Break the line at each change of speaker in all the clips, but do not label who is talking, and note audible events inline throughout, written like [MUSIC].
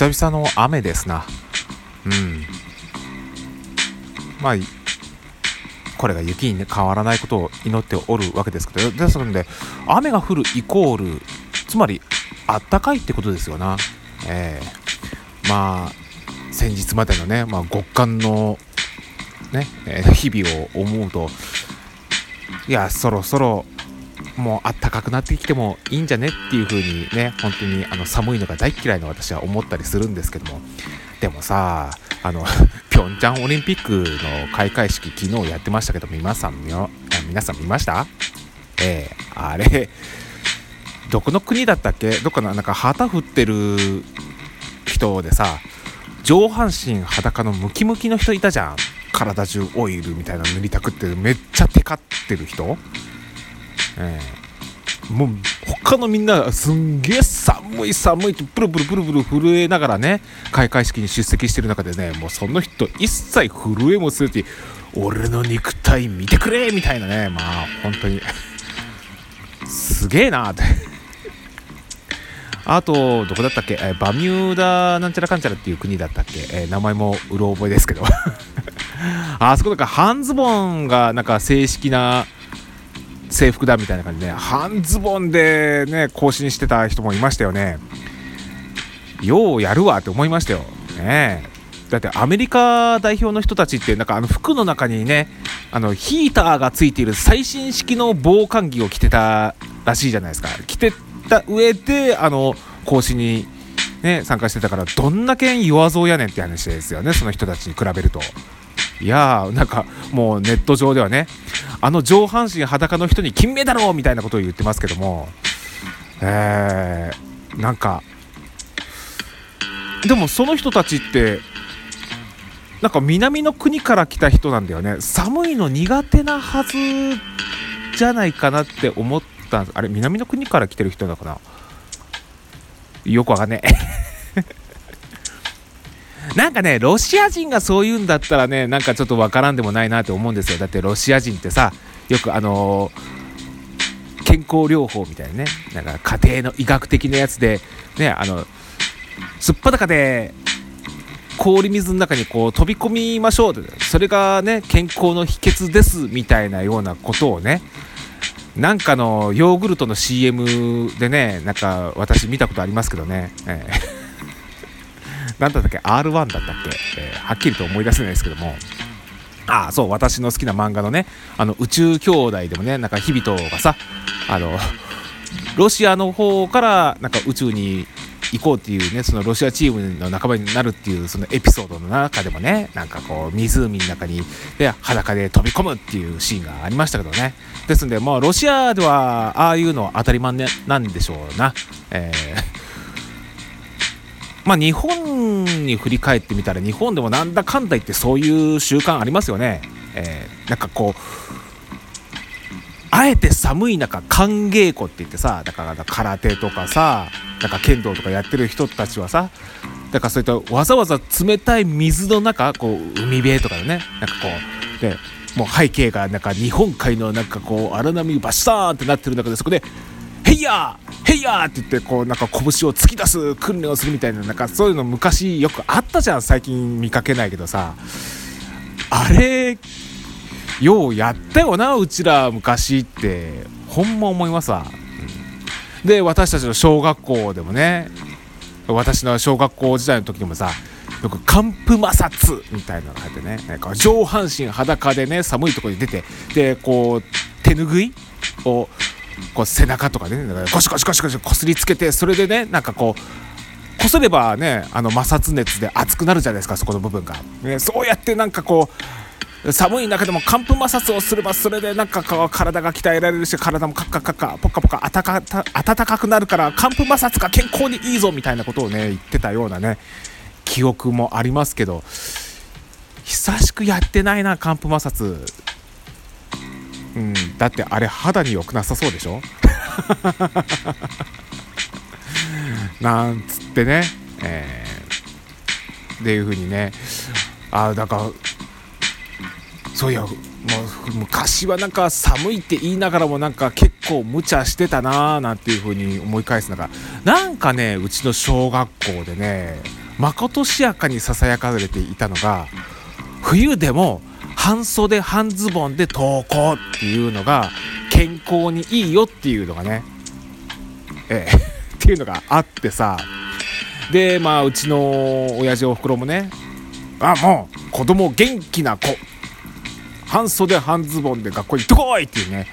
久々の雨ですな。うん。まあこれが雪に、変わらないことを祈っておるわけですけどですので雨が降るイコールつまりあったかいってことですよな。えー、まあ先日までのね、まあ、極寒のね、え、日々を思うといやそろそろもうあったかくなってきてもいいんじゃねっていう風にね本当にあの寒いのが大嫌いな私は思ったりするんですけども。でもさあの [LAUGHS] ピョンチャンオリンピックの開会式昨日やってましたけど皆さん皆さん見ました？ええー、あれどこの国だったっけ？どっかのなんか旗振ってる人でさ上半身裸のムキムキの人いたじゃん。体中オイルみたいなの塗りたくってめっちゃテカってる人。えー、もう他のみんなすんげえ寒い寒いってプルプルプルプル震えながらね開会式に出席してる中でねもうその人一切震えもするし俺の肉体見てくれみたいなねまあ本当に。すげえなって。あと、どこだったっけ、えバミューダなんちゃらかんちゃらっていう国だったっけ、えー、名前もうろ覚えですけど。[LAUGHS] あそこだから半ズボンがなんか正式な制服だみたいな感じで、ね、半ズボンでね更新してた人もいましたよね。ようやるわって思いましたよ。ねだってアメリカ代表の人たちってなんかあの服の中にねあのヒーターがついている最新式の防寒着を着てたらしいじゃないですか。着てた上であの更新にね参加してたからどんだけ弱そうやねんって話ですよねその人たちに比べると。いやーなんかもうネット上ではねあの上半身裸の人に金メダルをみたいなことを言ってますけどもえー、なんかでもその人たちってなんか南の国から来た人なんだよね。寒いの苦手なはずじゃないかなって思ったあれ南の国から来てる人だかな？よくわかんねえ。なんかね、ロシア人がそう言うんだったらね、なんかちょっとわからんでもないなと思うんですよ。だってロシア人ってさ、よくあのー、健康療法みたいなね、なんか家庭の医学的なやつで、ね、あの、すっぱだかで氷水の中にこう飛び込みましょうそれがね、健康の秘訣ですみたいなようなことをね、なんかのヨーグルトの CM でね、なんか私見たことありますけどね。えー何だったっけ？R1 だったっけ、えー、はっきりと思い出せないですけども。ああそう私の好きな漫画のねあの宇宙兄弟でもねなんか日々とがさあのロシアの方からなんか宇宙に行こうっていうねそのロシアチームの仲間になるっていうそのエピソードの中でもねなんかこう湖の中にで裸で飛び込むっていうシーンがありましたけどね。ですんでもうロシアではああいうのは当たり前なんでしょうな、えーまあ、日本に振り返ってみたら日本でもなんだかんだ言ってそういう習慣ありますよね。えー、なんかこうあえて寒い中歓迎湖って言ってさだから空手とかさなんか剣道とかやってる人たちはさだからそういったわざわざ冷たい水の中こう海辺とかでねなんかこうでもう背景がなんか日本海のなんかこう荒波がバシャーンってなってる中でそこで「イヤーヘイヤー!」って言ってこうなんか拳を突き出す訓練をするみたいななんかそういうの昔よくあったじゃん最近見かけないけどさ。あれようやったよなうちら昔って。ほんま思いますわ、で私たちの小学校でもね私の小学校時代の時でもさよく寒風摩擦みたいなのが入ってねなんか上半身裸でね寒いとこに出てでこう手ぬぐいをこう背中とかでねゴシゴシゴシゴシこすりつけてそれでねなんかこうこすればねあの摩擦熱で熱くなるじゃないですかそこの部分が、ね、そうやってなんかこう寒い中でも寒風摩擦をすればそれでなんかこう体が鍛えられるし体もカッカカッカポカポカ暖か暖かくなるから寒風摩擦が健康にいいぞみたいなことをね言ってたようなね記憶もありますけど久しくやってないな寒風摩擦。うん、だってあれ肌に良くなさそうでしょ？[LAUGHS] なんつってね、えー、っていう風にね。ああだからそういやもう昔はなんか寒いって言いながらもなんか結構無茶してたなーなんていう風に思い返すのが。なんかねうちの小学校でねまことしやかにささやかれていたのが冬でも半袖半ズボンで登校っていうのが健康にいいよっていうのがね。ええ。[LAUGHS] っていうのがあってさ。でまあうちの親父おふくろもね。あもう子供元気な子。半袖半ズボンで学校行ってこいっていうね。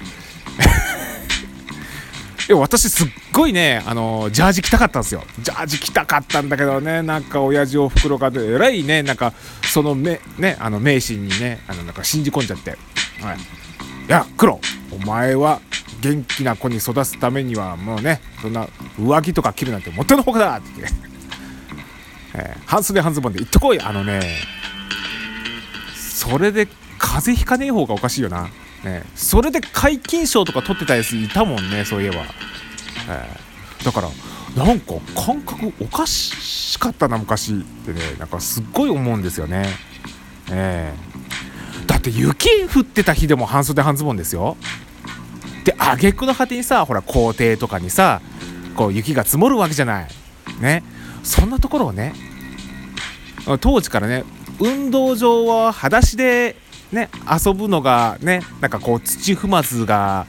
いや私すっごいねあのジャージ着たかったんですよ。ジャージ着たかったんだけどねなんか親父おふくろがえらいねなんかそのめねあの迷信にねあのなんか信じ込んじゃって、はい、いや黒お前は元気な子に育つためにはもうねそんな上着とか着るなんてもってのほかだってって、えー、半袖半ズボンで行ってこいあのね。それで風邪ひかねえ方がおかしいよな。ね、それで皆勤賞とか取ってたやついたもんねそういえば、えー、だからなんか感覚おかしかったな昔ってね。なんかすっごい思うんですよね。えー、だって雪降ってた日でも半袖半ズボンですよ。で挙句の果てにさほら校庭とかにさこう雪が積もるわけじゃない。ね。そんなところをね当時からね運動場は裸足でね遊ぶのがねなんかこう土踏まずが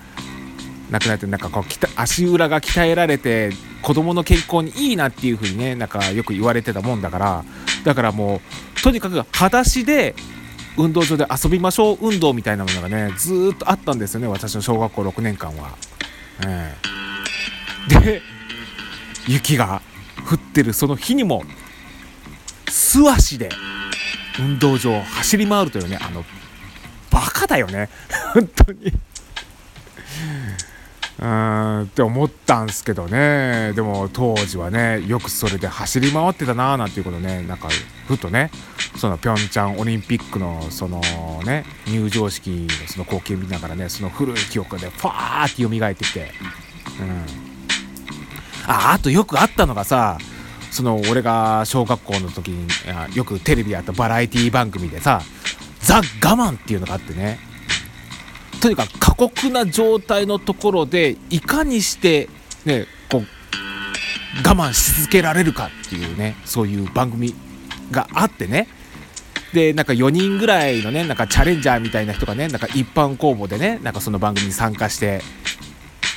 なくなってなんかこう足裏が鍛えられて子供の健康にいいなっていう風にねなんかよく言われてたもんだからだからもうとにかく裸足で運動場で遊びましょう運動みたいなものがねずっとあったんですよね私の小学校6年間は。えー、で雪が降ってるその日にも素足で運動場を走り回るというねあのカだよね。[LAUGHS] 本当に。うーんって思ったんすけどね。でも当時はねよくそれで走り回ってたなーなんていうことね。なんかふとねそのピョンチャンオリンピックのそのね入場式のその光景見ながらねその古い記憶でファーって蘇ってきて。うん。ああとよくあったのがさその俺が小学校の時によくテレビやったバラエティ番組でさザ・我慢っていうのがあってね。とにかく過酷な状態のところでいかにしてねこう我慢し続けられるかっていうねそういう番組があってね。でなんか4人ぐらいのねなんかチャレンジャーみたいな人がねなんか一般公募でねなんかその番組に参加して、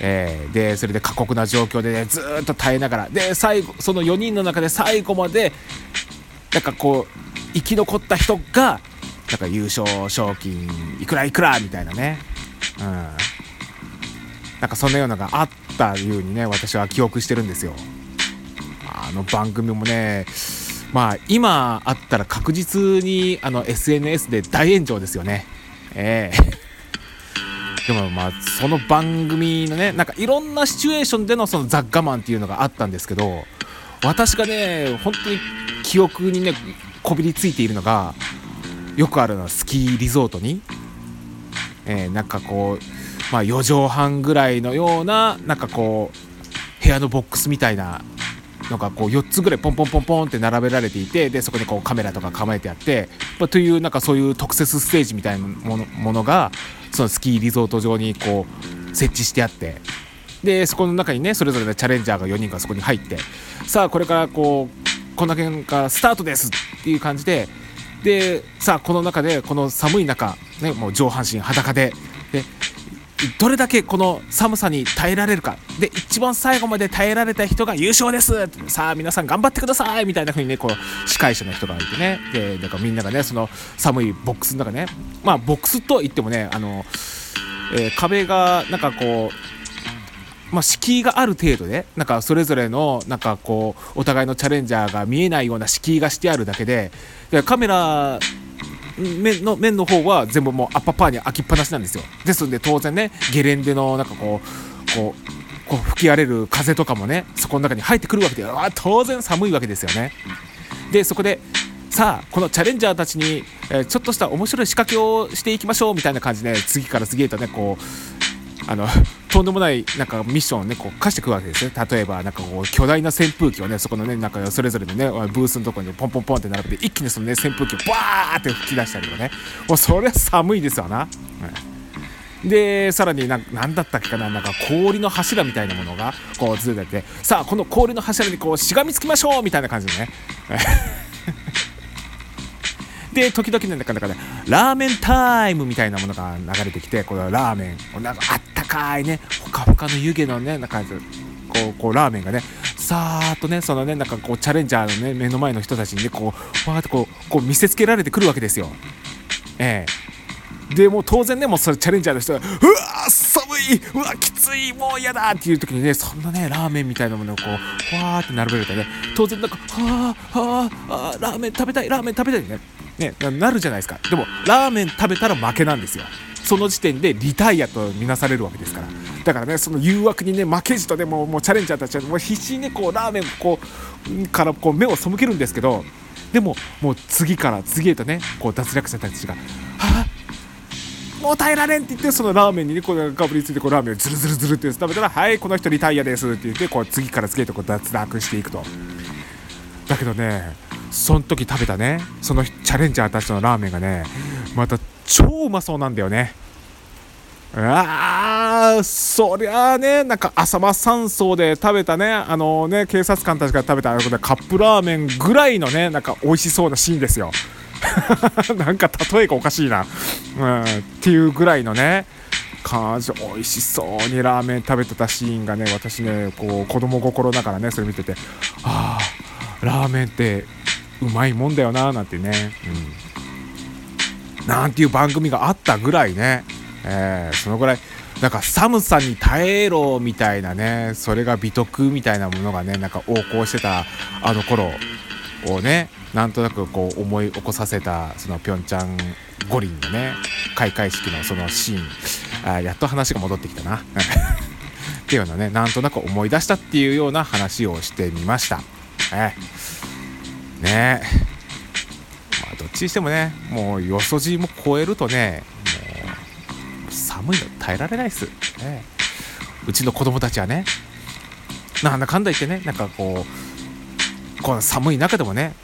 えー、でそれで過酷な状況でねずっと耐えながら。で最後その4人の中で最後までなんかこう生き残った人がなんか優勝賞金いくらいくらみたいなね、うん、なんかそんなようなのがあったようにね私は記憶してるんですよ。あの番組もねまあ今あったら確実にあの SNS で大炎上ですよね。ええ。ー、[LAUGHS] でもまあその番組のねなんかいろんなシチュエーションでのそのザ・我慢っていうのがあったんですけど私がね本当に記憶にねこびりついているのがよくあるのはスキーリゾートに、えー、なんかこう、まあ、4畳半ぐらいのようななんかこう部屋のボックスみたいなのがこう4つぐらいポンポンポンポンって並べられていてでそこにこうカメラとか構えてあって、まあ、というなんかそういう特設ステージみたいなものものがそのスキーリゾート上にこう設置してあってでそこの中にねそれぞれのチャレンジャーが4人がそこに入ってさあこれからこうこんな辺からスタートですっていう感じででさあこの中でこの寒い中、ね、もう上半身裸ででどれだけこの寒さに耐えられるか。で一番最後まで耐えられた人が優勝です。さあ皆さん頑張ってください。みたいな風にねこう司会者の人がいてね。でなんかみんながねその寒いボックスの中ね。まあボックスといってもねあの、えー、壁がなんかこうまあ、敷居がある程度でなんかそれぞれのなんかこうお互いのチャレンジャーが見えないような敷居がしてあるだけでカメラ面の面の方は全部もうアッパパーに開きっぱなしなんですよ。ですので当然ねゲレンデのなんかこうこうこう吹き荒れる風とかもねそこの中に入ってくるわけであ当然寒いわけですよね。でそこでさあこのチャレンジャーたちに、えー、ちょっとした面白い仕掛けをしていきましょうみたいな感じで次から次へとねこうあのとんでもないなんかミッションをねこう課してくるわけですね。例えばなんかこう巨大な扇風機をねそこのねなんかそれぞれのねブースのところにポンポンポンって並べて一気にそのね扇風機をバーって吹き出したりとかね。もうそれは寒いですよな、うん、でさらにな何だったっけかな。なんか氷の柱みたいなものがこうずれてて。さあこの氷の柱にこうしがみつきましょうみたいな感じでね。で時々なんかなんかねラーメンタイムみたいなものが流れてきてこのラーメンなんかあったかいねほかほかの湯気のねなんかこうこうラーメンがねさーっとねそのねなんかこうチャレンジャーのね目の前の人たちにねこうわーってこうこう見せつけられてくるわけですよ。ええでもう当然ねもうそれチャレンジャーの人が「うわー寒いうわきついもう嫌だ!」っていう時にねそんなねラーメンみたいなものをこうわーって並べるとね当然なんか「はあはあはあラーメン食べたいラーメン食べたいね」ねなるじゃないですかでもラーメン食べたら負けなんですよその時点でリタイアとみなされるわけですから。だからねその誘惑にね負けじとでももうチャレンジャーたちはもう必死にねこうラーメンこうからこう目を背けるんですけどでももう次から次へとねこう脱落者たちが「もう耐えられんって言ってそのラーメンにねこうかぶりついてこうラーメンをズルズルズルって食べたら「はいこの人リタイアです」って言ってこう次から次へとこう脱落していくと。だけどねその時食べたね。そのチャレンジャーたちのラーメンがねまた超うまそうなんだよね。あーそりゃあねなんか浅間山荘で食べたね。あのね警察官たちが食べたカップラーメンぐらいのねなんか美味しそうなシーンですよ。[LAUGHS] なんか例えがおかしいな、うん、っていうぐらいのね感じ。美味しそうにラーメン食べてたシーンがね私ねこう子供心ながらねそれ見ててああラーメンってうまいもんだよななんてね、うん、なんていう番組があったぐらいね、えー、そのぐらい。なんか寒さに耐えろみたいなね。それが美徳みたいなものがねなんか横行してたあの頃をねなんとなくこう思い起こさせたそのピョンチャン五輪のね開会式のそのシーン。あやっと話が戻ってきたな。[LAUGHS] っていうのねなんとなく思い出したっていうような話をしてみました。えね。まあどっちにしてもねもうよそじも超えるとねもう寒いの耐えられないっす、ね、うちの子供たちはねなんだかんだ言ってねなんかこうこの寒い中でもね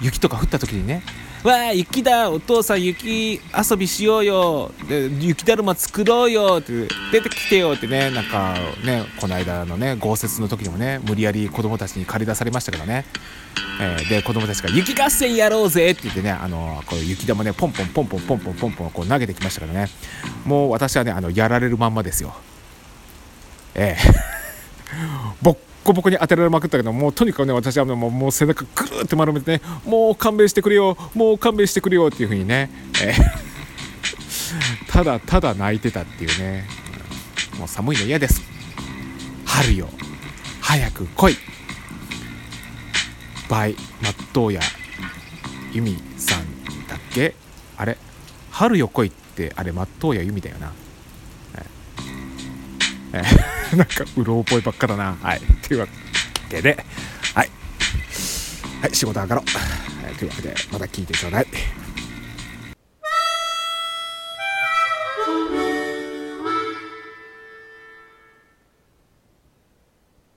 雪とか降った時にね「わあ雪だお父さん雪遊びしようよで雪だるま作ろうよ」って出てきてよってねなんかねこの間のね豪雪の時にもね無理やり子供たちに借り出されましたけどね、えー、で子供たちが「雪合戦やろうぜ」って言ってねあのこう雪玉ねポンポンポンポンポンポンポンポンこう投げてきましたからね。もう私はねあのやられるまんまですよ。ええ。[LAUGHS] ボッコボコに当てられまくったけどもうとにかくね私はもうもう背中ぐるって丸めてねもう勘弁してくれよもう勘弁してくれよっていう風にね、えー、[LAUGHS] ただただ泣いてたっていうね、もう寒いの嫌です。春よ。早く来い。バイ納豆屋由美さんだっけ？あれ？春よ来いってあれ納豆屋由美だよな。え、[LAUGHS] なんかうろ覚えばっかだな。はい。というわけで。はい、はい、仕事上がろう、はい、というわけでまた聞いてちょうだい。